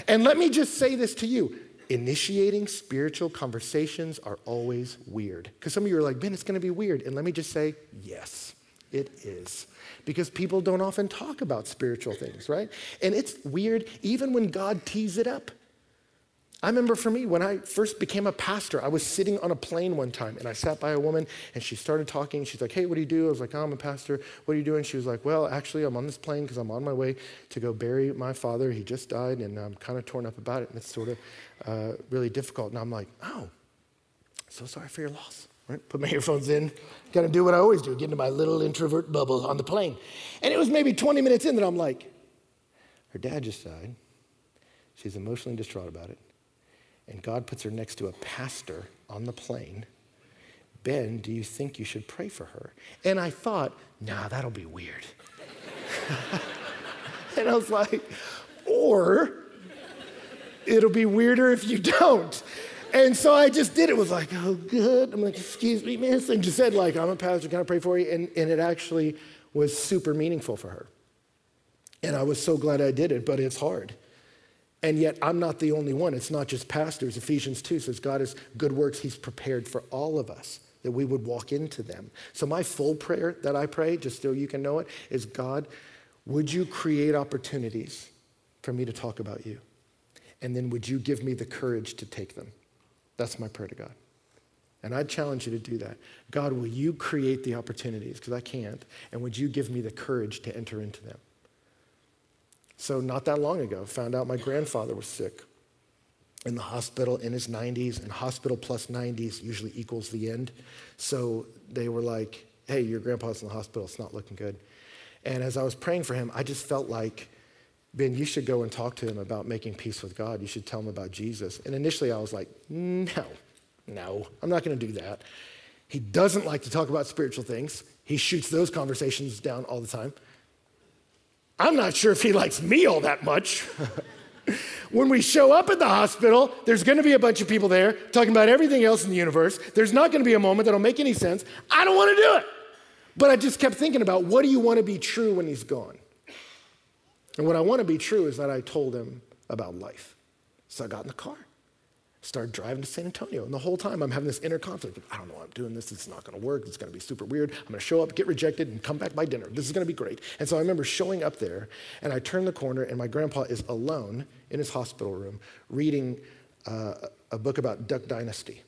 And let me just say this to you initiating spiritual conversations are always weird. Because some of you are like, Ben, it's going to be weird. And let me just say, yes, it is. Because people don't often talk about spiritual things, right? And it's weird even when God tees it up. I remember for me, when I first became a pastor, I was sitting on a plane one time and I sat by a woman and she started talking. She's like, Hey, what do you do? I was like, oh, I'm a pastor. What are you doing? She was like, Well, actually, I'm on this plane because I'm on my way to go bury my father. He just died and I'm kind of torn up about it and it's sort of uh, really difficult. And I'm like, Oh, so sorry for your loss. Right? Put my earphones in, got to do what I always do, get into my little introvert bubble on the plane. And it was maybe 20 minutes in that I'm like, Her dad just died. She's emotionally distraught about it and God puts her next to a pastor on the plane. Ben, do you think you should pray for her? And I thought, nah, that'll be weird. and I was like, or it'll be weirder if you don't. And so I just did it. Was like, oh, good. I'm like, excuse me, miss. And just said, like, I'm a pastor. Can I pray for you? And, and it actually was super meaningful for her. And I was so glad I did it, but it's hard. And yet, I'm not the only one. It's not just pastors. Ephesians 2 says God has good works He's prepared for all of us, that we would walk into them. So, my full prayer that I pray, just so you can know it, is God, would you create opportunities for me to talk about you? And then would you give me the courage to take them? That's my prayer to God. And I challenge you to do that. God, will you create the opportunities? Because I can't. And would you give me the courage to enter into them? So, not that long ago, found out my grandfather was sick in the hospital in his 90s, and hospital plus 90s usually equals the end. So, they were like, hey, your grandpa's in the hospital, it's not looking good. And as I was praying for him, I just felt like, Ben, you should go and talk to him about making peace with God. You should tell him about Jesus. And initially, I was like, no, no, I'm not going to do that. He doesn't like to talk about spiritual things. He shoots those conversations down all the time. I'm not sure if he likes me all that much. when we show up at the hospital, there's to be a bunch of people there talking about everything else in the universe. There's not to be a moment that'll make any sense. I don't want to do it. But I just kept thinking about what do you want to be true when he's gone? And what I want to be true is that I told him about life. So I got in the car started driving to San Antonio. And the whole time I'm having this inner conflict. I don't know why I'm doing this. It's not going to work. It's going to be super weird. I'm going to show up, get rejected, and come back by dinner. This is going to be great. And so I remember showing up there, and I turn the corner, and my grandpa is alone in his hospital room reading uh, a book about Duck Dynasty.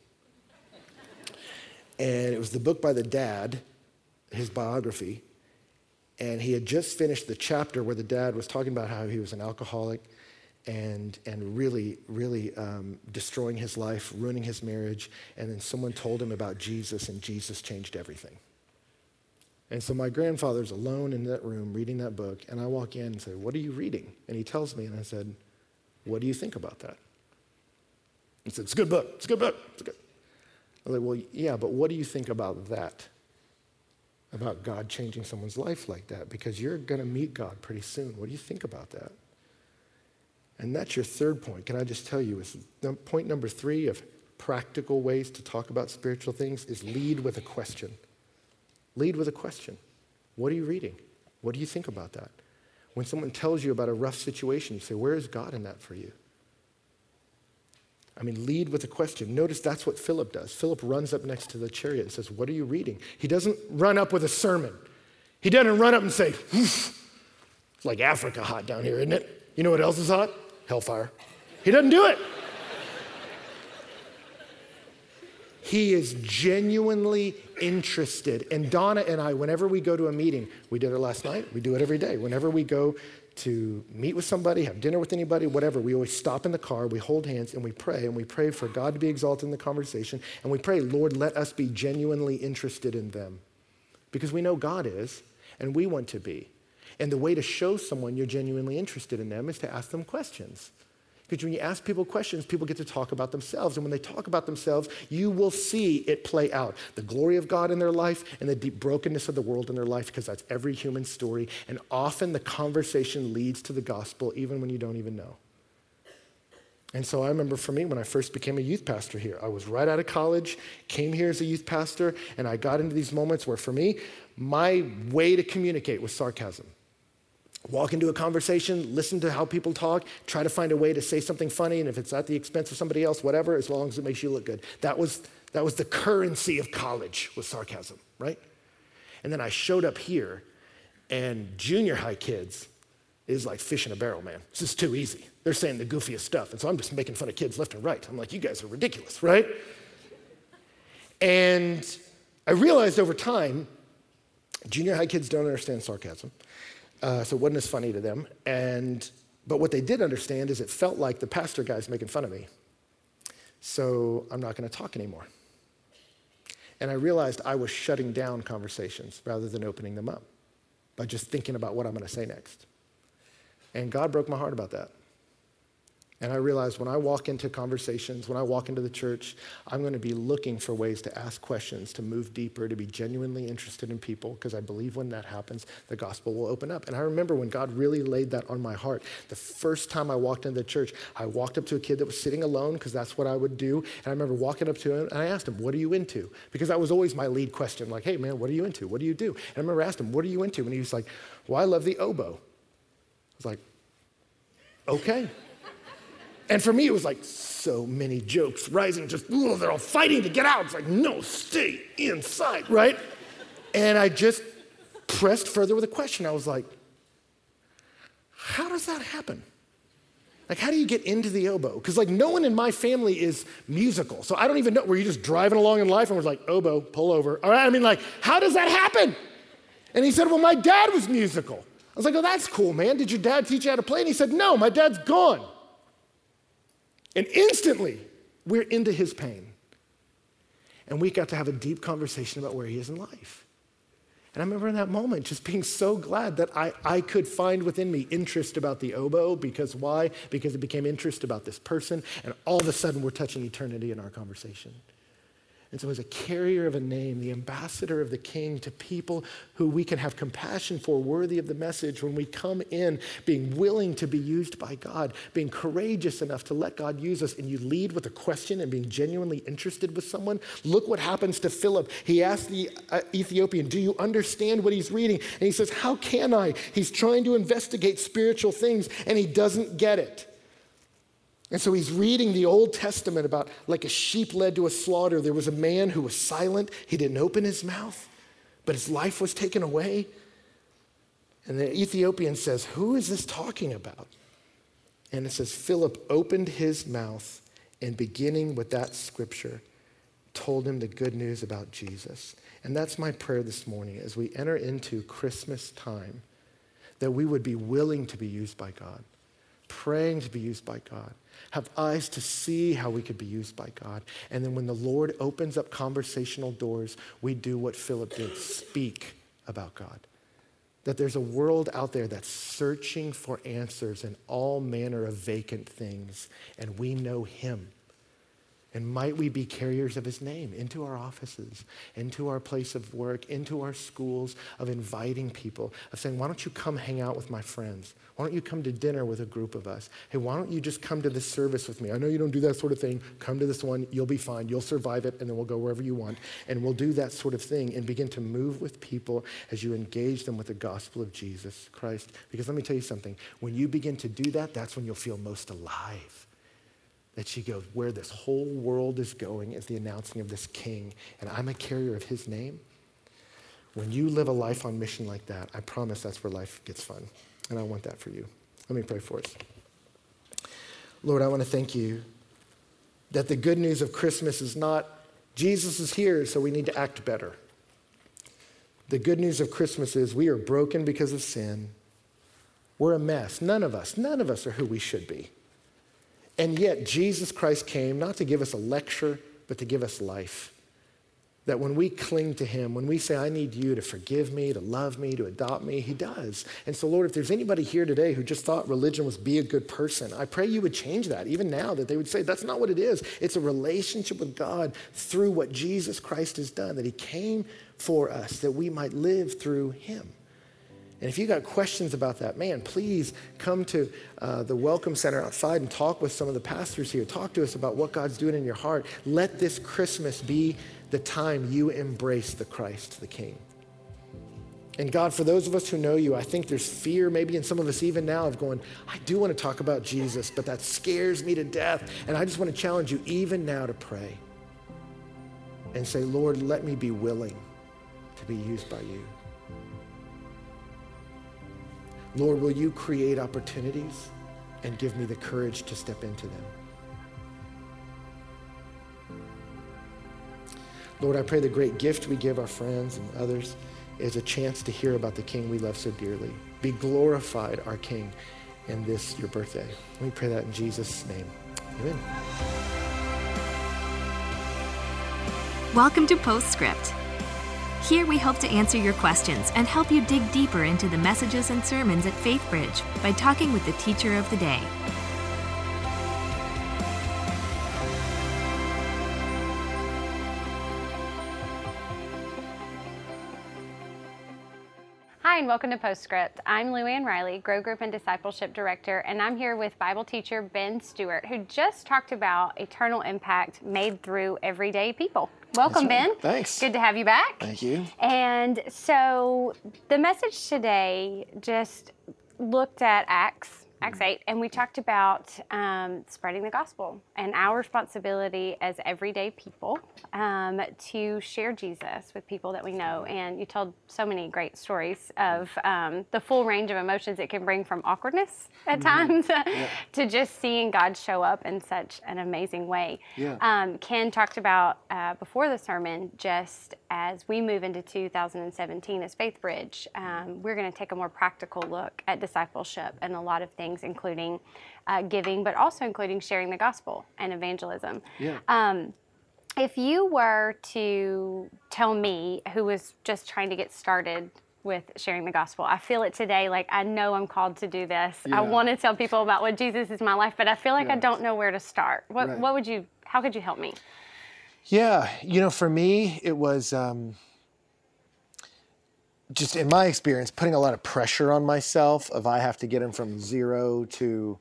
And it was the book by the dad, his biography. And he had just finished the chapter where the dad was talking about how he was an alcoholic and, and really, really um, destroying his life, ruining his marriage. And then someone told him about Jesus, and Jesus changed everything. And so my grandfather's alone in that room reading that book, and I walk in and say, What are you reading? And he tells me, and I said, What do you think about that? He said, It's a good book. It's a good book. It's good. I was like, Well, yeah, but what do you think about that? About God changing someone's life like that? Because you're going to meet God pretty soon. What do you think about that? And that's your third point. Can I just tell you, is point number three of practical ways to talk about spiritual things is lead with a question. Lead with a question. What are you reading? What do you think about that? When someone tells you about a rough situation, you say, Where is God in that for you? I mean, lead with a question. Notice that's what Philip does. Philip runs up next to the chariot and says, What are you reading? He doesn't run up with a sermon. He doesn't run up and say, It's like Africa hot down here, isn't it? You know what else is hot? Hellfire. He doesn't do it. He is genuinely interested. And Donna and I, whenever we go to a meeting, we did it last night, we do it every day. Whenever we go to meet with somebody, have dinner with anybody, whatever, we always stop in the car, we hold hands, and we pray. And we pray for God to be exalted in the conversation. And we pray, Lord, let us be genuinely interested in them. Because we know God is, and we want to be. And the way to show someone you're genuinely interested in them is to ask them questions. Because when you ask people questions, people get to talk about themselves. And when they talk about themselves, you will see it play out the glory of God in their life and the deep brokenness of the world in their life, because that's every human story. And often the conversation leads to the gospel, even when you don't even know. And so I remember for me, when I first became a youth pastor here, I was right out of college, came here as a youth pastor, and I got into these moments where for me, my way to communicate was sarcasm walk into a conversation, listen to how people talk, try to find a way to say something funny, and if it's at the expense of somebody else, whatever, as long as it makes you look good. That was, that was the currency of college, was sarcasm, right? And then I showed up here, and junior high kids is like fish in a barrel, man. This is too easy. They're saying the goofiest stuff, and so I'm just making fun of kids left and right. I'm like, you guys are ridiculous, right? And I realized over time, junior high kids don't understand sarcasm. Uh, so it wasn't as funny to them. And, but what they did understand is it felt like the pastor guy's making fun of me. So I'm not going to talk anymore. And I realized I was shutting down conversations rather than opening them up by just thinking about what I'm going to say next. And God broke my heart about that. And I realized when I walk into conversations, when I walk into the church, I'm going to be looking for ways to ask questions, to move deeper, to be genuinely interested in people, because I believe when that happens, the gospel will open up. And I remember when God really laid that on my heart. The first time I walked into the church, I walked up to a kid that was sitting alone, because that's what I would do. And I remember walking up to him and I asked him, What are you into? Because that was always my lead question, like, Hey, man, what are you into? What do you do? And I remember asking him, What are you into? And he was like, Well, I love the oboe. I was like, Okay. And for me, it was like so many jokes rising, just, ooh, they're all fighting to get out. It's like, no, stay inside, right? And I just pressed further with a question. I was like, how does that happen? Like, how do you get into the oboe? Because, like, no one in my family is musical. So I don't even know. Were you just driving along in life and was like, oboe, pull over? All right, I mean, like, how does that happen? And he said, well, my dad was musical. I was like, oh, that's cool, man. Did your dad teach you how to play? And he said, no, my dad's gone. And instantly, we're into his pain. And we got to have a deep conversation about where he is in life. And I remember in that moment just being so glad that I, I could find within me interest about the oboe. Because why? Because it became interest about this person. And all of a sudden, we're touching eternity in our conversation. And so, as a carrier of a name, the ambassador of the king to people who we can have compassion for, worthy of the message, when we come in being willing to be used by God, being courageous enough to let God use us, and you lead with a question and being genuinely interested with someone, look what happens to Philip. He asks the uh, Ethiopian, Do you understand what he's reading? And he says, How can I? He's trying to investigate spiritual things, and he doesn't get it. And so he's reading the Old Testament about like a sheep led to a slaughter. There was a man who was silent, he didn't open his mouth, but his life was taken away. And the Ethiopian says, Who is this talking about? And it says, Philip opened his mouth and beginning with that scripture, told him the good news about Jesus. And that's my prayer this morning as we enter into Christmas time, that we would be willing to be used by God, praying to be used by God have eyes to see how we could be used by God. And then when the Lord opens up conversational doors, we do what Philip did speak about God. That there's a world out there that's searching for answers in all manner of vacant things, and we know Him. And might we be carriers of his name into our offices, into our place of work, into our schools, of inviting people, of saying, why don't you come hang out with my friends? Why don't you come to dinner with a group of us? Hey, why don't you just come to this service with me? I know you don't do that sort of thing. Come to this one. You'll be fine. You'll survive it, and then we'll go wherever you want. And we'll do that sort of thing and begin to move with people as you engage them with the gospel of Jesus Christ. Because let me tell you something when you begin to do that, that's when you'll feel most alive that she goes, Where this whole world is going is the announcing of this king, and I'm a carrier of his name. When you live a life on mission like that, I promise that's where life gets fun. And I want that for you. Let me pray for us. Lord, I want to thank you that the good news of Christmas is not Jesus is here, so we need to act better. The good news of Christmas is we are broken because of sin, We're a mess. None of us, none of us are who we should be. And yet, Jesus Christ came not to give us a lecture, but to give us life. That when we cling to Him, when we say, I need you to forgive me, to love me, to adopt me, He does. And so, Lord, if there's anybody here today who just thought religion was be a good person, I pray you would change that, even now, that they would say, that's not what it is. It's a relationship with God through what Jesus Christ has done, that He came for us, that we might live through Him. And if you got questions about that, man, please come to uh, the Welcome Center outside and talk with some of the pastors here. Talk to us about what God's doing in your heart. Let this Christmas be the time you embrace the Christ, the King. And God, for those of us who know you, I think there's fear, maybe in some of us even now, of going, I do want to talk about Jesus, but that scares me to death. And I just want to challenge you, even now, to pray and say, Lord, let me be willing to be used by you. Lord, will you create opportunities and give me the courage to step into them? Lord, I pray the great gift we give our friends and others is a chance to hear about the King we love so dearly. Be glorified, our King, in this, your birthday. We pray that in Jesus' name. Amen. Welcome to Postscript. Here we hope to answer your questions and help you dig deeper into the messages and sermons at FaithBridge by talking with the teacher of the day. And welcome to Postscript. I'm Luann Riley, Grow Group and Discipleship Director, and I'm here with Bible teacher Ben Stewart, who just talked about eternal impact made through everyday people. Welcome, right. Ben. Thanks. Good to have you back. Thank you. And so the message today just looked at Acts Acts 8, and we talked about um, spreading the gospel and our responsibility as everyday people um, to share Jesus with people that we know. And you told so many great stories of um, the full range of emotions it can bring from awkwardness at times Yeah. to just seeing God show up in such an amazing way. Yeah. Um, Ken talked about uh, before the sermon, just as we move into 2017 as Faith Bridge, um, we're going to take a more practical look at discipleship and a lot of things, including uh, giving, but also including sharing the gospel and evangelism. Yeah. Um, if you were to tell me, who was just trying to get started with sharing the gospel, I feel it today. Like I know I'm called to do this. Yeah. I want to tell people about what Jesus is in my life, but I feel like I don't know where to start. What Right. What would you? How could you help me? Yeah, you know, for me, it was um, just in my experience putting a lot of pressure on myself of I have to get him from zero to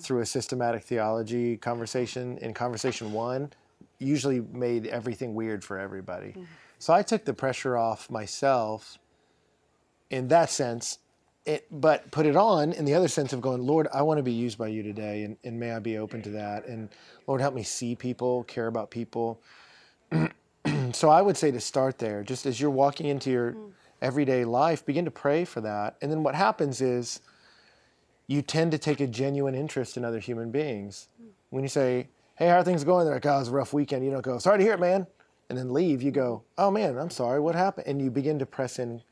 through a systematic theology conversation. In conversation one, usually made everything weird for everybody. Mm-hmm. So I took the pressure off myself in that sense. It, but put it on in the other sense of going, Lord, I want to be used by you today, and, and may I be open to that. And Lord, help me see people, care about people. so I would say to start there, just as you're walking into your mm. Everyday life, begin to pray for that. And then what happens is you tend to take a genuine interest in other human beings. When you say, Hey, how are things going? They're like, Oh, a rough weekend. You don't go, Sorry to hear it, man. And then leave. You go, Oh, man, I'm sorry. What happened? And you begin to press in.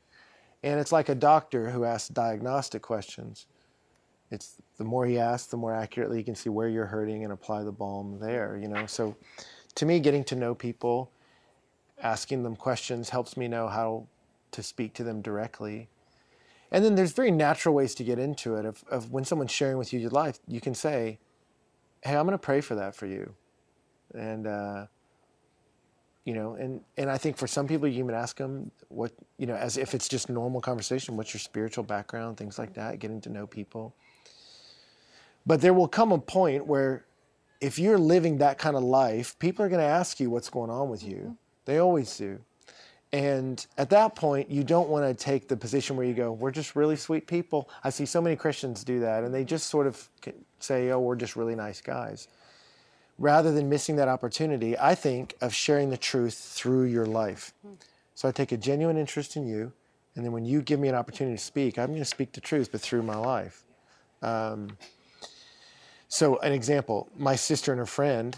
And it's like a doctor who asks diagnostic questions. It's the more he asks, the more accurately he can see where you're hurting and apply the balm there, you know. So to me, getting to know people, asking them questions helps me know how to speak to them directly. And then there's very natural ways to get into it. Of, of when someone's sharing with you your life, you can say, "Hey, I'm going to pray for that for you," and uh, you know, and and I think for some people, you even ask them what you know, as if it's just normal conversation. What's your spiritual background? Things like that. Getting to know people. But there will come a point where, if you're living that kind of life, people are going to ask you what's going on with you. They always do. And at that point, you don't want to take the position where you go, we're just really sweet people. I see so many Christians do that, and they just sort of say, oh, we're just really nice guys. Rather than missing that opportunity, I think of sharing the truth through your life. So I take a genuine interest in you, and then when you give me an opportunity to speak, I'm going to speak the truth, but through my life. Um, so, an example my sister and her friend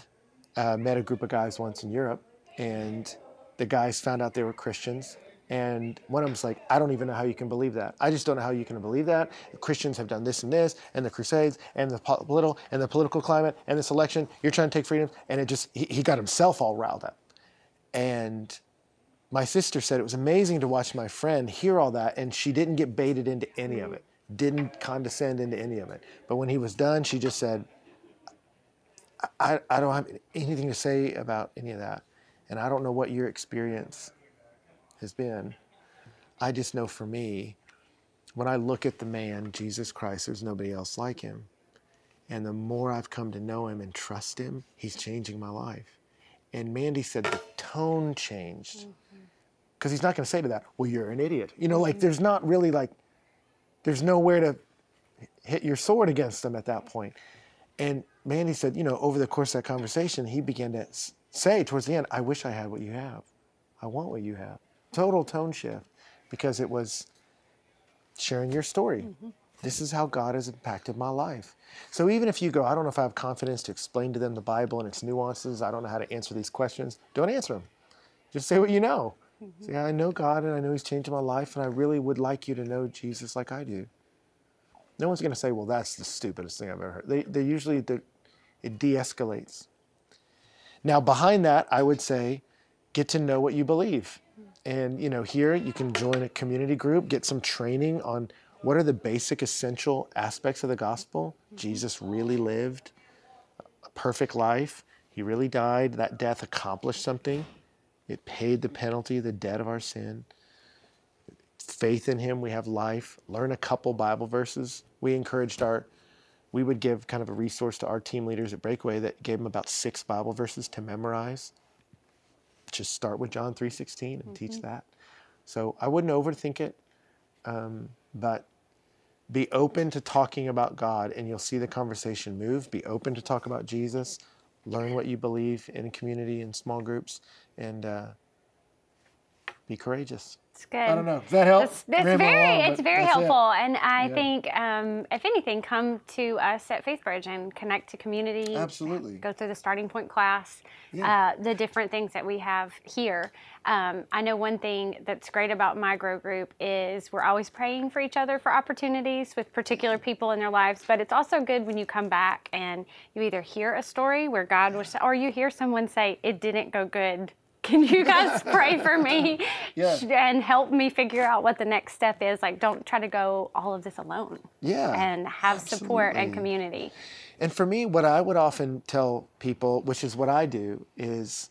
uh, met a group of guys once in Europe, and the guys found out they were Christians. And one of them's like, I don't even know how you can believe that. I just don't know how you can believe that. Christians have done this and this, and the Crusades, and the political, and the political climate, and this election. You're trying to take freedom, and it just he, he got himself all riled up. And my sister said it was amazing to watch my friend hear all that, and she didn't get baited into any of it, didn't condescend into any of it. But when he was done, she just said, I, I don't have anything to say about any of that. And I don't know what your experience has been. I just know for me, when I look at the man, Jesus Christ, there's nobody else like him. And the more I've come to know him and trust him, he's changing my life. And Mandy said the tone changed. Mm-hmm. Because he's not going to say to that, well, you're an idiot. You know, like mm-hmm. there's not really like, there's nowhere to hit your sword against him at that point. And Mandy said, you know, over the course of that conversation, he began to say towards the end, I wish I had what you have. I want what you have. Total tone shift because it was sharing your story. Mm-hmm. This is how God has impacted my life. So even if you go, I don't know if I have confidence to explain to them the Bible and its nuances, I don't know how to answer these questions, don't answer them. Just say what you know. Mm-hmm. Say, I know God and I know He's changed my life, and I really would like you to know Jesus like I do. No one's going to say, well, that's the stupidest thing I've ever heard. They, they usually, it de escalates. Now, behind that, I would say, get to know what you believe. And you know, here you can join a community group, get some training on what are the basic essential aspects of the gospel. Jesus really lived a perfect life. He really died. That death accomplished something. It paid the penalty, the debt of our sin. Faith in him, we have life. Learn a couple Bible verses. We encouraged our we would give kind of a resource to our team leaders at Breakaway that gave them about six Bible verses to memorize just start with John 3:16 and mm-hmm. teach that. So I wouldn't overthink it, um, but be open to talking about God, and you'll see the conversation move. Be open to talk about Jesus. Learn what you believe in community and small groups, and uh, be courageous. It's good. I don't know. Does that help? It's, it's very, it's very helpful. It. And I yeah. think, um, if anything, come to us at FaithBridge and connect to community. Absolutely. Go through the starting point class, yeah. uh, the different things that we have here. Um, I know one thing that's great about my grow group is we're always praying for each other for opportunities with particular people in their lives. But it's also good when you come back and you either hear a story where God was, or you hear someone say, it didn't go good can you guys pray for me yeah. and help me figure out what the next step is? Like, don't try to go all of this alone. Yeah. And have absolutely. support and community. And for me, what I would often tell people, which is what I do, is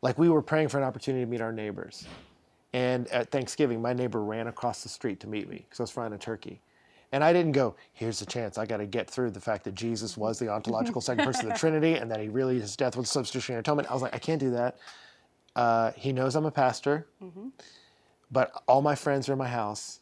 like we were praying for an opportunity to meet our neighbors. And at Thanksgiving, my neighbor ran across the street to meet me because I was frying a turkey. And I didn't go, here's the chance. I got to get through the fact that Jesus was the ontological second person of the Trinity and that he really, his death was substitutionary atonement. I was like, I can't do that. Uh, he knows I'm a pastor, mm-hmm. but all my friends are in my house.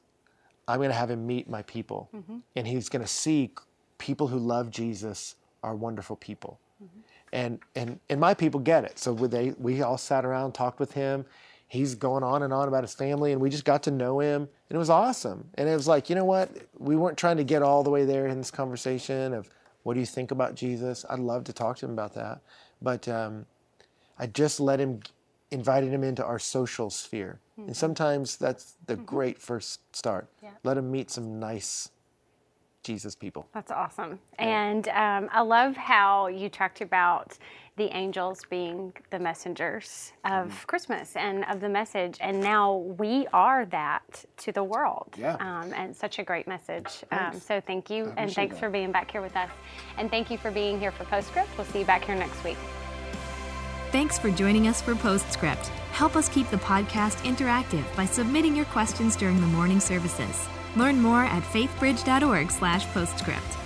I'm going to have him meet my people, mm-hmm. and he's going to see people who love Jesus are wonderful people. Mm-hmm. And, and, and my people get it. So they, we all sat around, talked with him. He's going on and on about his family, and we just got to know him, and it was awesome. And it was like, you know what? We weren't trying to get all the way there in this conversation of what do you think about Jesus. I'd love to talk to him about that, but um, I just let him invited them into our social sphere. Mm-hmm. And sometimes that's the mm-hmm. great first start. Yeah. Let them meet some nice Jesus people. That's awesome. Yeah. And um, I love how you talked about the angels being the messengers of mm. Christmas and of the message. And now we are that to the world. Yeah. Um, and such a great message. Um, so thank you. And thanks that. for being back here with us. And thank you for being here for Postscript. We'll see you back here next week. Thanks for joining us for Postscript. Help us keep the podcast interactive by submitting your questions during the morning services. Learn more at faithbridge.org/postscript.